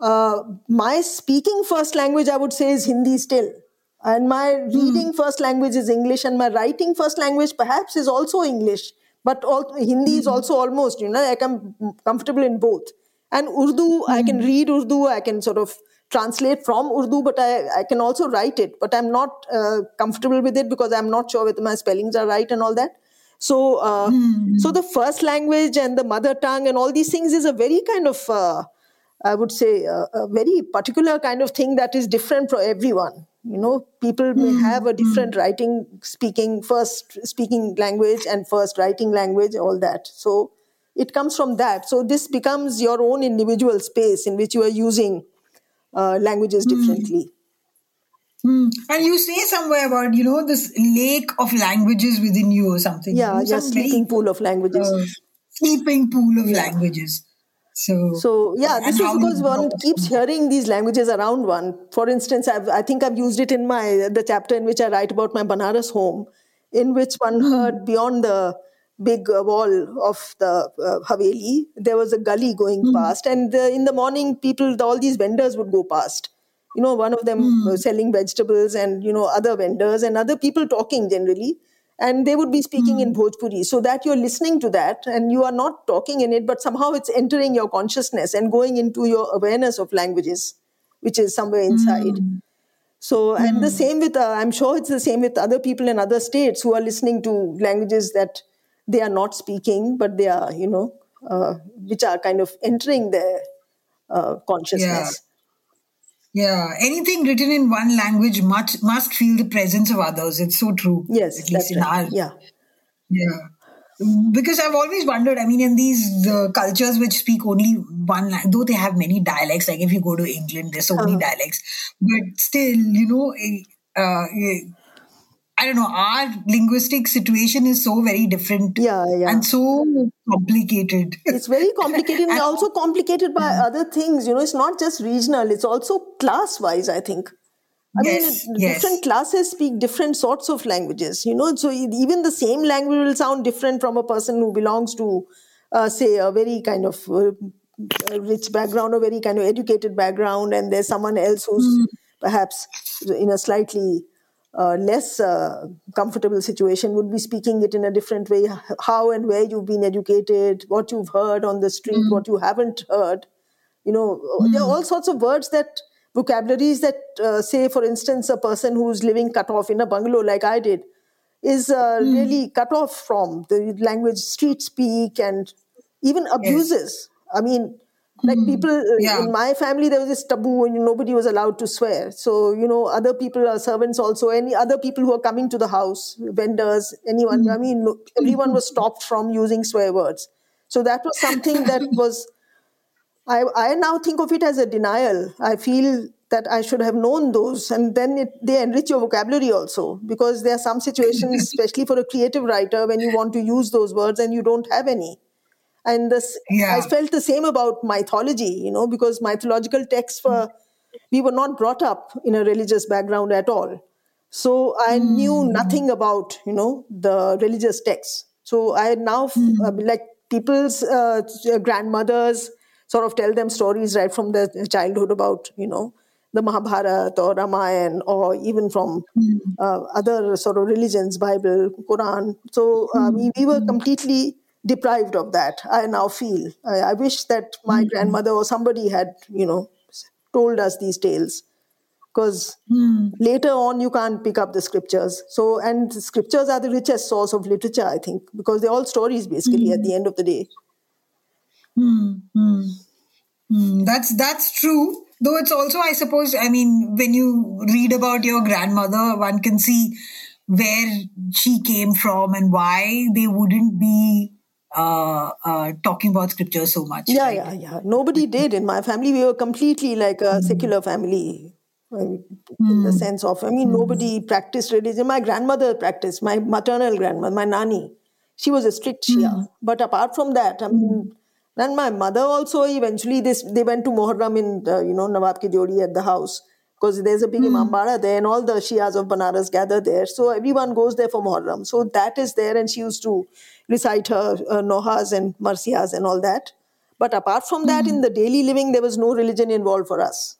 uh, my speaking first language i would say is hindi still and my hmm. reading first language is english and my writing first language perhaps is also english but all, Hindi is hmm. also almost, you know, like I'm comfortable in both. And Urdu. I can hmm. read Urdu, I can sort of translate from Urdu, but I, I can also write it. But I'm not uh, comfortable with it because I'm not sure whether my spellings are right and all that. So, uh, mm. so the first language and the mother tongue and all these things is a very kind of, uh, I would say, uh, a very particular kind of thing that is different for everyone you know people may hmm. have a different writing speaking first speaking language and first writing language all that so it comes from that so this becomes your own individual space in which you are using uh, languages hmm. differently Mm. And you say somewhere about, you know, this lake of languages within you or something. Yeah, you know, yeah, sleeping pool of languages. Uh, sleeping pool of yeah. languages. So, so yeah, this is because one keeps hearing these languages around one. For instance, I've, I think I've used it in my the chapter in which I write about my Banaras home, in which one hmm. heard beyond the big wall of the uh, Haveli, there was a gully going mm. past, and uh, in the morning, people, all these vendors would go past. You know, one of them mm. selling vegetables, and you know, other vendors and other people talking generally and they would be speaking mm. in hmm. Bhojpuri so that you're listening to that and you are not talking in it, but somehow it's entering your consciousness and going into your awareness of languages, which is somewhere inside. Mm. So, and mm. the hmm. same with, uh, I'm sure it's the same with other people in other states who are listening to languages that they are not speaking, but they are, you know, uh, which are kind of entering their uh, consciousness. Yeah. Yeah, anything written in one language must must feel the presence of others. It's so true. Yes, at least in right. our yeah, yeah. Because I've always wondered. I mean, in these the cultures which speak only one, language, though they have many dialects. Like if you go to England, there's so uh-huh. many dialects, but still, you know, eh, uh, eh, I don't know, our linguistic situation is so very different. Yeah, yeah. And so complicated. It's very complicated and, and also complicated by mm-hmm. other things. You know, it's not just regional, it's also class wise, I think. I yes, mean, yes. different classes speak different sorts of languages, you know, so even the same language will sound different from a person who belongs to, uh, say, a very kind of uh, rich background or very kind of educated background, and there's someone else who's mm. perhaps in a slightly uh, less uh, comfortable situation would be speaking it in a different way how and where you've been educated what you've heard on the street mm. what you haven't heard you know mm. there are all sorts of words that vocabularies that uh, say for instance a person who's living cut off in a bungalow like i did is mm. really cut off from the language street speak and even abuses yes. i mean like hmm. people uh, yeah. in my family there was this taboo and nobody was allowed to swear so you know other people are servants also any other people who are coming to the house vendors anyone mm. i mean everyone was stopped from using swear words so that was something that was I, I now think of it as a denial i feel that i should have known those and then it, they enrich your vocabulary also because there are some situations especially for a creative writer when you want to use those words and you don't have any and this yeah. i felt the same about mythology you know because mythological texts were we were not brought up in a religious background at all so i mm. knew nothing about you know the religious texts so i now mm. uh, like people's uh, grandmothers sort of tell them stories right from their childhood about you know the Mahabharata or Ramayana or even from mm. uh, other sort of religions, Bible, Quran. So uh, we, we were completely deprived of that i now feel i, I wish that my mm-hmm. grandmother or somebody had you know told us these tales because mm. later on you can't pick up the scriptures so and scriptures are the richest source of literature i think because they're all stories basically mm. at the end of the day mm. that's that's true though it's also i suppose i mean when you read about your grandmother one can see where she came from and why they wouldn't be uh, uh, talking about scripture so much. Yeah, right? yeah, yeah. Nobody did in my family. We were completely like a mm. secular family in mm. the hmm. sense of, I mean, mm. nobody practiced religion. My grandmother practiced, my maternal grandmother, my nanny. She was a strict Shia. Hmm. But apart from that, I mean, and my mother also eventually this they went to Muharram in you know Nawab Ki Jodi at the house because there's a big mm. Imambara there and all the Shias of Banaras gather there. So everyone goes there for Muharram. So that is there and she used to recite her uh, Nohas and Marsiyas and all that. But apart from that, mm. in the daily living, there was no religion involved for us.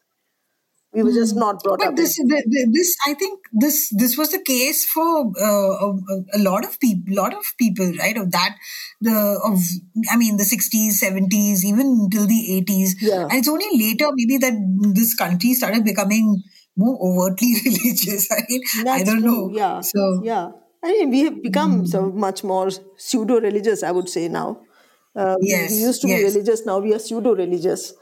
We were just hmm. not brought but up. This, this, I think, this this was the case for uh, a, a, lot of people. Lot of people, right? Of that, the of I mean, the sixties, seventies, even until the eighties. Yeah. And it's only later, maybe, that this country started becoming more overtly religious. I mean, That's I don't true. know. Yeah. So yeah. I mean, we have become mm. so much more pseudo religious, I would say now. Uh, yes, we used to yes. be religious, now we are pseudo religious.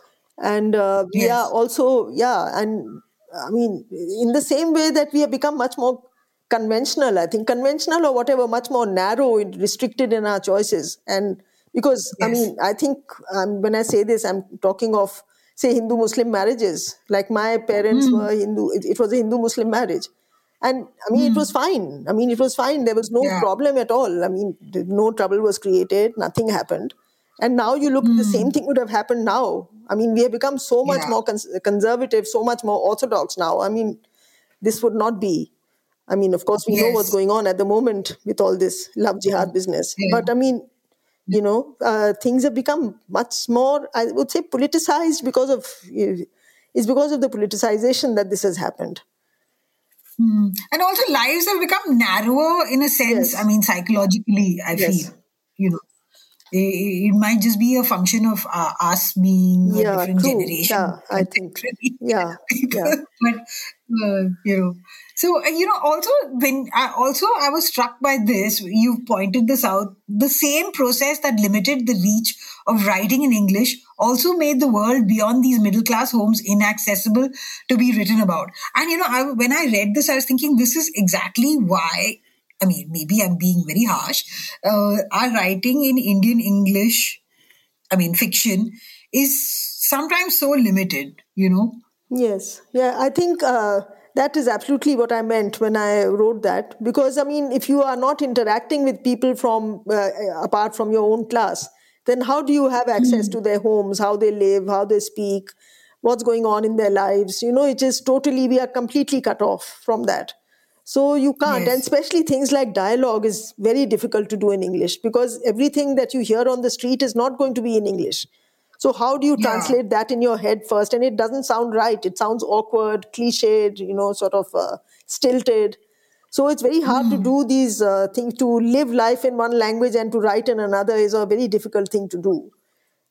And uh, we yes. are also, yeah, and I mean, in the same way that we have become much more conventional, I think, conventional or whatever, much more narrow, and restricted in our choices. And because, I mean, I think um, when I say this, I'm talking of, say, Hindu Muslim marriages. Like my parents mm. were Hindu, it, it was a Hindu Muslim marriage and i mean mm. it hmm. was fine i mean it was fine there was no yeah. problem at all i mean no trouble was created nothing happened and now you look mm. the same hmm. thing would have happened now i mean we have become so much yeah. more cons- conservative so much more orthodox now i mean this would not be i mean of course we yes. know what's going on at the moment with all this love jihad business yeah. but i mean you know uh, things have become much more i would say politicized because of it's because of the politicization that this has happened Mm. And also, lives have become narrower in a sense. Yes. I mean, psychologically, I yes. feel, you know, it, it, might just be a function of uh, us being yeah, a different true. generation. Yeah, I think. Yeah, yeah. but uh, you know, so uh, you know, also when I also I was struck by this. You pointed this out. The same process that limited the reach of writing in English also made the world beyond these middle class homes inaccessible to be written about. And, you know, I, when I read this, I was thinking this is exactly why. I mean, maybe I'm being very harsh. Uh, our writing in Indian English, I mean, fiction, is sometimes so limited, you know? Yes. Yeah. I think uh, that is absolutely what I meant when I wrote that. Because, I mean, if you are not interacting with people from uh, apart from your own class, then how do you have access mm. to their homes, how they live, how they speak, what's going on in their lives? You know, it is totally, we are completely cut off from that. So you can't, yes. and especially things like dialogue is very difficult to do in English because everything that you hear on the street is not going to be in English. So how do you yeah. translate that in your head first? And it doesn't sound right. It sounds awkward, cliched, you know, sort of uh, stilted. So it's very hard mm. to hmm. do these uh, things. To live life in one language and to write in another is a very difficult thing to do.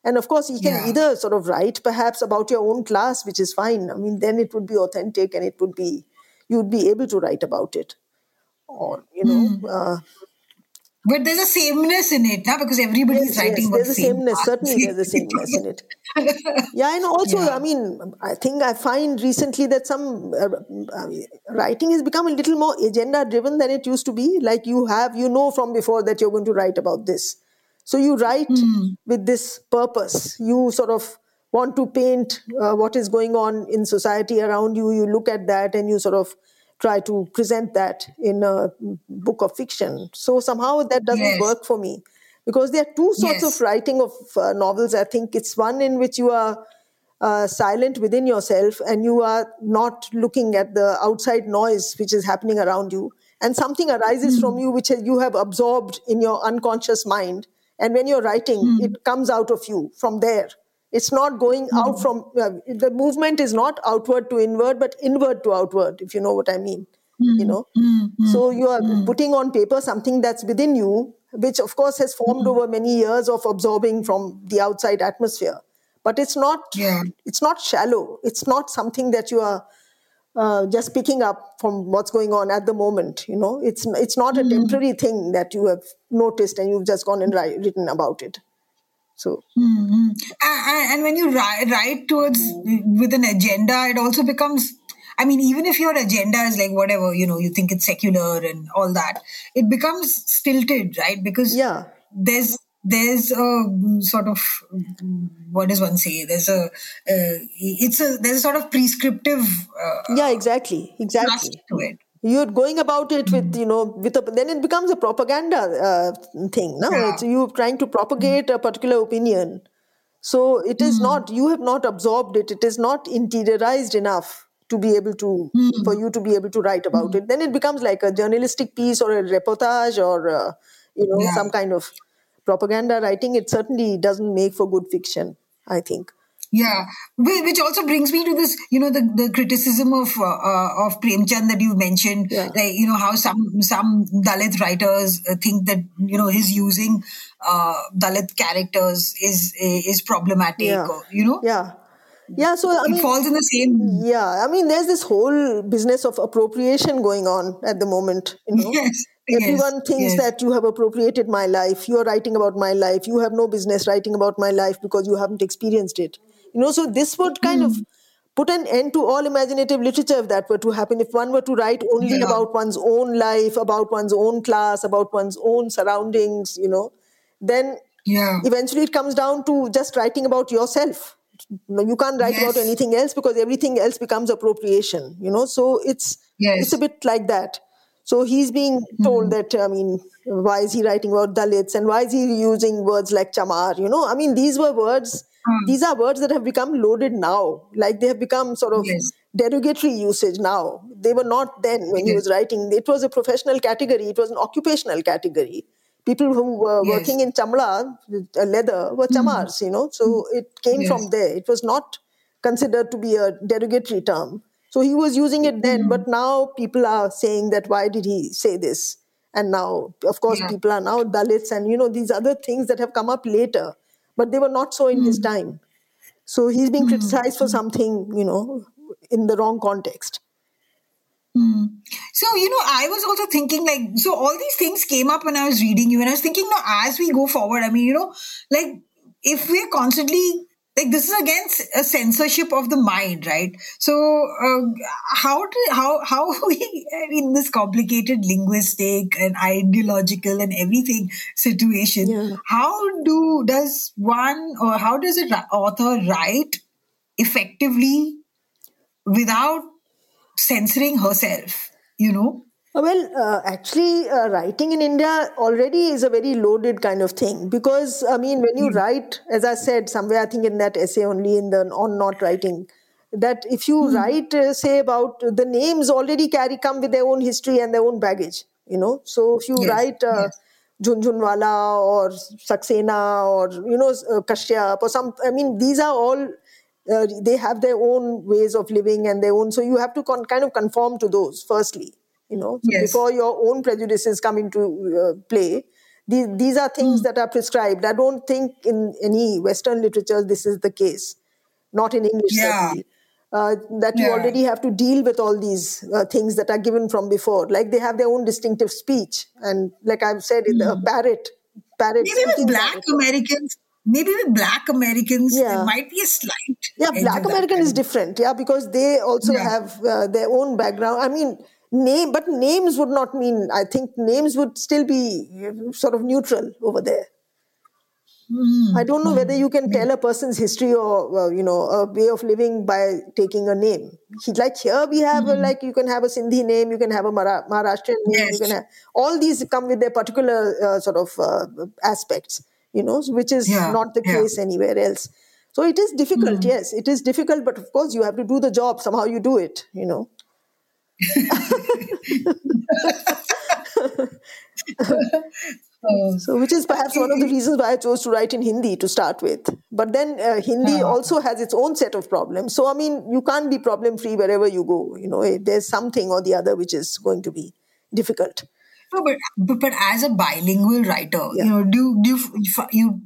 And of course, you can yeah. either sort of write perhaps about your own class, which is fine. I mean, then it would be authentic and it would be, you would be able to write about it. Or, you know, mm. uh, but there's a sameness in it, now because everybody's yes, writing yes, there's a sameness. Certainly, there's a sameness in it. Yeah, and also, yeah. I mean, I think I find recently that some uh, uh, writing has become a little more agenda driven than it used to be. Like you have, you know, from before that you're going to write about this, so you write mm. with this purpose. You sort of want to paint uh, what is going on in society around you. You look at that and you sort of try to present that in a book of fiction. So somehow that doesn't yes. work for me because there are two sorts yes. of writing of uh, novels. I think it's one in which you are uh, silent within yourself and you are not looking at the outside noise which is happening around you, and something arises mm. from you which you have absorbed in your unconscious mind. And when you're writing, mm. it comes out of you from there. It's not going mm-hmm. out from uh, the movement is not outward to inward, but inward to outward, if you know what I mean. Mm-hmm. You know, mm-hmm. so you are mm-hmm. putting on paper something that's within you, which of course has formed mm-hmm. over many years of absorbing from the outside atmosphere. But it's not. Yeah. It's not shallow. It's not something that you are uh, just picking up from what's going on at the moment. You know, it's it's not a mm-hmm. temporary thing that you have noticed and you've just gone and written about it. So, mm-hmm. and, and, when you write, write towards with an agenda, it also becomes. I mean, even if your agenda is like whatever, you know, you think it's secular and all that, it becomes stilted, right? Because yeah, there's there's a sort of what does one say? There's a uh, it's a there's a sort of prescriptive. Uh, yeah, exactly, exactly. To it you're going about it with you know with a, then it becomes a propaganda uh, thing no yeah. it's you trying to propagate a particular opinion so it is mm. not you have not absorbed it it is not interiorized enough to be able to mm. for you to be able to write about mm. it then it becomes like a journalistic piece or a reportage or uh, you know yeah. some kind of propaganda writing it certainly doesn't make for good fiction i think yeah, which also brings me to this, you know, the, the criticism of uh, uh, of Premchand that you mentioned, yeah. like you know how some some Dalit writers uh, think that you know his using uh, Dalit characters is is problematic, yeah. or, you know. Yeah, yeah. So I it mean, falls in the same. Yeah, I mean, there's this whole business of appropriation going on at the moment. You know. Yes. Everyone yes, thinks yes. that you have appropriated my life. You are writing about my life. You have no business writing about my life because you haven't experienced it. You know, so this would kind mm. of put an end to all imaginative literature if that were to happen. If one were to write only yeah. about one's own life, about one's own class, about one's own surroundings, you know, then yeah. eventually it comes down to just writing about yourself. You can't write yes. about anything else because everything else becomes appropriation, you know. So it's yes. it's a bit like that. So he's being told mm-hmm. that, I mean, why is he writing about Dalits and why is he using words like chamar? You know, I mean, these were words Mm. These are words that have become loaded now, like they have become sort of yes. derogatory usage now. They were not then when yes. he was writing. It was a professional category, it was an occupational category. People who were yes. working in chamla, uh, leather, were hmm. chamars, mm. you know, so mm. it came from there. It was not considered to be a derogatory term. So he was using it then, but now people are saying that why did he say this? And now, of course, yeah. people are now Dalits and, you know, these other things that have come up later but they were not so in mm. his hmm. time. So he's being mm. criticized for something, you know, in the wrong context. Mm. So, you know, I was also thinking like, so all these things came up when I was reading you, and I was thinking, no, as we go forward, I mean, you know, like if we're constantly like this is against a censorship of the mind right so uh, how do how how we in this complicated linguistic and ideological and everything situation yeah. how do does one or how does an author write effectively without censoring herself, you know? Well, uh, actually, uh, writing in India already is a very loaded kind of thing because, I mean, when you mm. write, as I said somewhere, I think in that essay only in the on not writing, that if you mm. write, uh, say, about the names already carry come with their own history and their own baggage, you know. So if you yes. write uh, yes. Jhunjhunwala or Saxena or, you know, uh, Kashyap or some, I mean, these are all. Uh, they have their own ways of living and their own so you have to con- kind of conform to those firstly you know so yes. before your own prejudices come into uh, play these, these are things mm. that are prescribed i don't think in any western literature this is the case not in english yeah. certainly uh, that you already have to deal with all these uh, things that are given from before like they have their own distinctive speech and like i've said mm. the parrot parrot maybe with black americans maybe with black americans yeah. there might be a slight yeah black american is different yeah because they also yeah. have uh, their own background i mean name but names would not mean i think names would still be sort of neutral over there mm. i don't know whether you can tell a person's history or uh, you know a way of living by taking a name like here we have mm. a, hmm. like you can have a sindhi name you can have a Mara- maharashtrian name yes. you can have all these come with their particular uh, sort of uh, aspects you know which is yeah. not the yeah. case anywhere else so it is difficult mm. yes it is difficult but of course you have to do the job somehow you do it you know so which is perhaps one of the reasons why i chose to write in hindi to start with but then uh, hindi uh-huh. also has its own set of problems so i mean you can't be problem free wherever you go you know there's something or the other which is going to be difficult no, but, but but as a bilingual writer yeah. you know do do you, you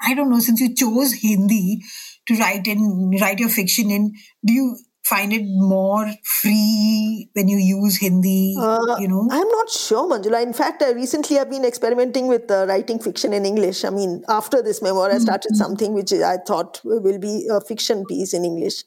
i don't know since you chose hindi to write in write your fiction in do you find it more free when you use Hindi? Uh, you know, I'm not sure, Manjula. In fact, I recently have been experimenting with uh, writing fiction in English. I mean, after this memoir, I started mm-hmm. something which I thought will be a fiction piece in English.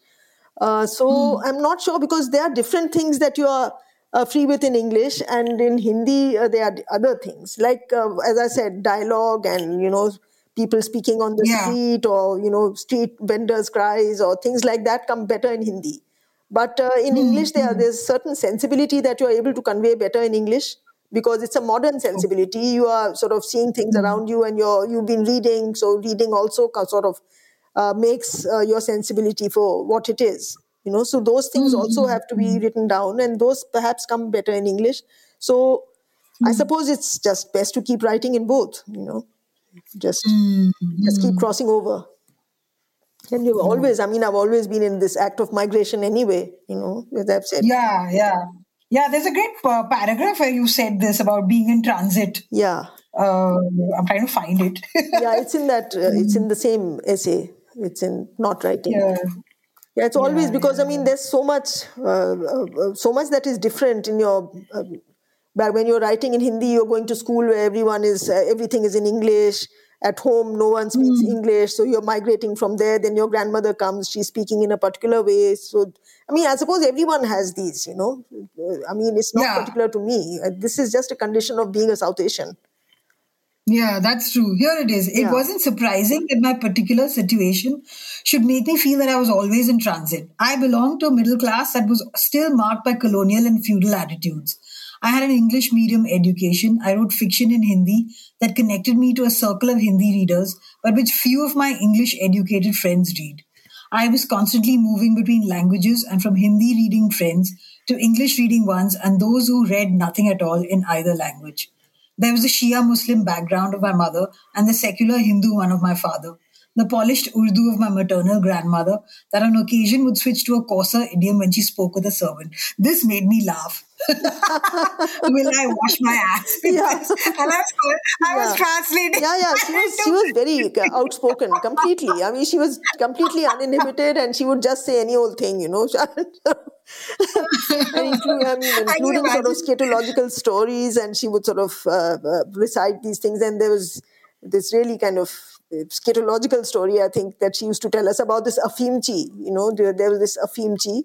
Uh, so mm. I'm not sure because there are different things that you are uh, free with in English, and in Hindi uh, there are other things like, uh, as I said, dialogue and you know people speaking on the yeah. street or you know street vendors cries or things like that come better in hindi but uh, in mm-hmm. English, there, there's certain sensibility that you're able to convey better in English because it's a modern sensibility. You are sort of seeing things mm-hmm. around you, and you're you've been reading. So reading also sort of uh, makes uh, your sensibility for what it is. You know, so those things mm-hmm. also have to be written down, and those perhaps come better in English. So I mm-hmm. suppose it's just best to keep writing in both. You know, just just keep mm-hmm. crossing over. And you've always, I mean, I've always been in this act of migration anyway, you know, as I've said. Yeah, yeah. Yeah, there's a great uh, paragraph where you said this about being in transit. Yeah. Uh, I'm trying to find it. yeah, it's in that, uh, it's in the same essay. It's in not writing. Yeah. Yeah, it's always yeah, because yeah. I mean, there's so much, uh, uh, uh, so much that is different in your. but when you're writing in Hindi, you're going to school where everyone is, everything is in English at home no one speaks mm. english so you're migrating from there then your grandmother comes she's speaking in a particular way so i mean i suppose everyone has these you know i mean it's not yeah. particular to me uh, this is just a condition of being a south asian yeah, that's true. Here it is. It yeah. wasn't surprising that my particular situation should make me feel that I was always in transit. I belonged to a middle class that was still marked by colonial and feudal attitudes. I had an English medium education. I wrote fiction in Hindi that connected me to a circle of Hindi readers, but which few of my English educated friends read. I was constantly moving between languages and from Hindi reading friends to English reading ones and those who read nothing at all in either language. There was the Shia Muslim background of my mother and the secular Hindu one of my father the polished Urdu of my maternal grandmother that on occasion would switch to a coarser idiom when she spoke with a servant. This made me laugh. Will I wash my ass? Yeah. And I was, I was translating. Yeah, yeah. She was, she was very uh, outspoken, completely. I mean, she was completely uninhibited and she would just say any old thing, you know. including, I mean, including I sort of scatological stories, and she would sort of uh, uh, recite these things. And there was this really kind of scatological story, I think, that she used to tell us about this afimchi. You know, there, there was this afimchi.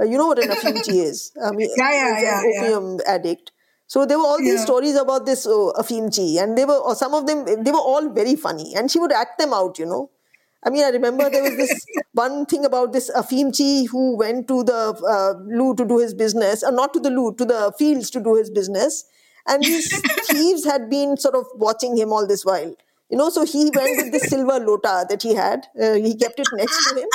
Uh, you know what an afimchi is? I mean, yeah, yeah, yeah, an opium yeah. addict. So there were all these yeah. stories about this uh, afimchi, and they were, or some of them, they were all very funny, and she would act them out, you know. I mean, I remember there was this one thing about this Afimchi who went to the uh, loo to do his business, or not to the loo, to the fields to do his business. And these thieves had been sort of watching him all this while. You know, so he went with the silver lota that he had. Uh, he kept it next to him.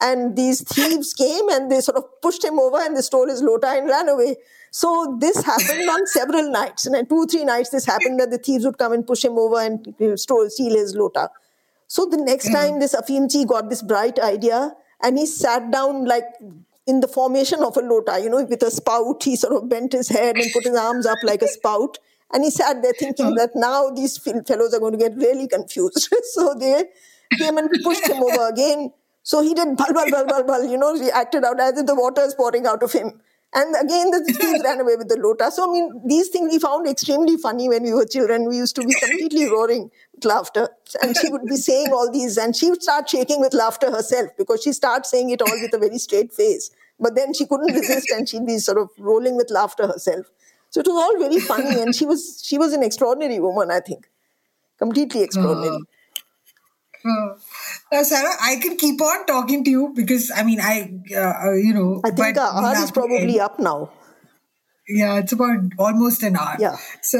And these thieves came and they sort of pushed him over and they stole his lota and ran away. So this happened on several nights. And two, three nights this happened that the thieves would come and push him over and steal his lota. So the next time this Afimchi got this bright idea and he sat down like in the formation of a lota, you know, with a spout, he sort of bent his head and put his arms up like a spout. And he sat there thinking that now these fellows are going to get really confused. so they came and pushed him over again. So he did bal bal bal bal bal, you know, reacted out as if the water is pouring out of him. And again, the thieves ran away with the lota. So, I mean, these things we found extremely funny when we were children. We used to be completely roaring with laughter. And she would be saying all these, and she would start shaking with laughter herself because she starts saying it all with a very straight face. But then she couldn't resist and she'd be sort of rolling with laughter herself. So it was all very funny. And she was she was an extraordinary woman, I think. Completely extraordinary. Uh, uh. Uh, Sara, I can keep on talking to you because I mean, I, uh, uh you know, I think our hour is probably up now. Yeah, it's about almost an hour. Yeah. So,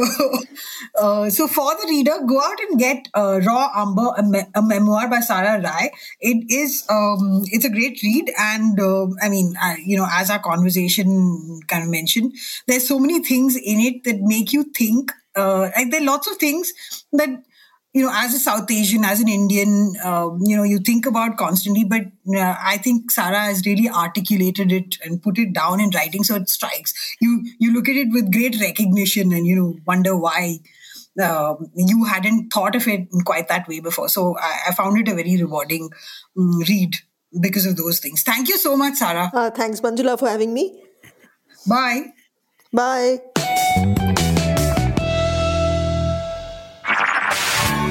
uh, so for the reader, go out and get uh, Raw Umber, a, me- a, memoir by Sara Rai. It is, um, it's a great read, and uh, I mean, I, you know, as our conversation kind of mentioned, there's so many things in it that make you think. Uh, like there are lots of things that you know, as a South Asian, as an Indian, uh, you know, you think about constantly, but uh, I think Sara has really articulated it and put it down in writing, so it strikes you. You look at it with great recognition, and you know, wonder why uh, you hadn't thought of it in quite that way before. So I, I found it a very rewarding um, read because of those things. Thank you so much, Sara. Uh, thanks, Manjula, for having me. Bye. Bye.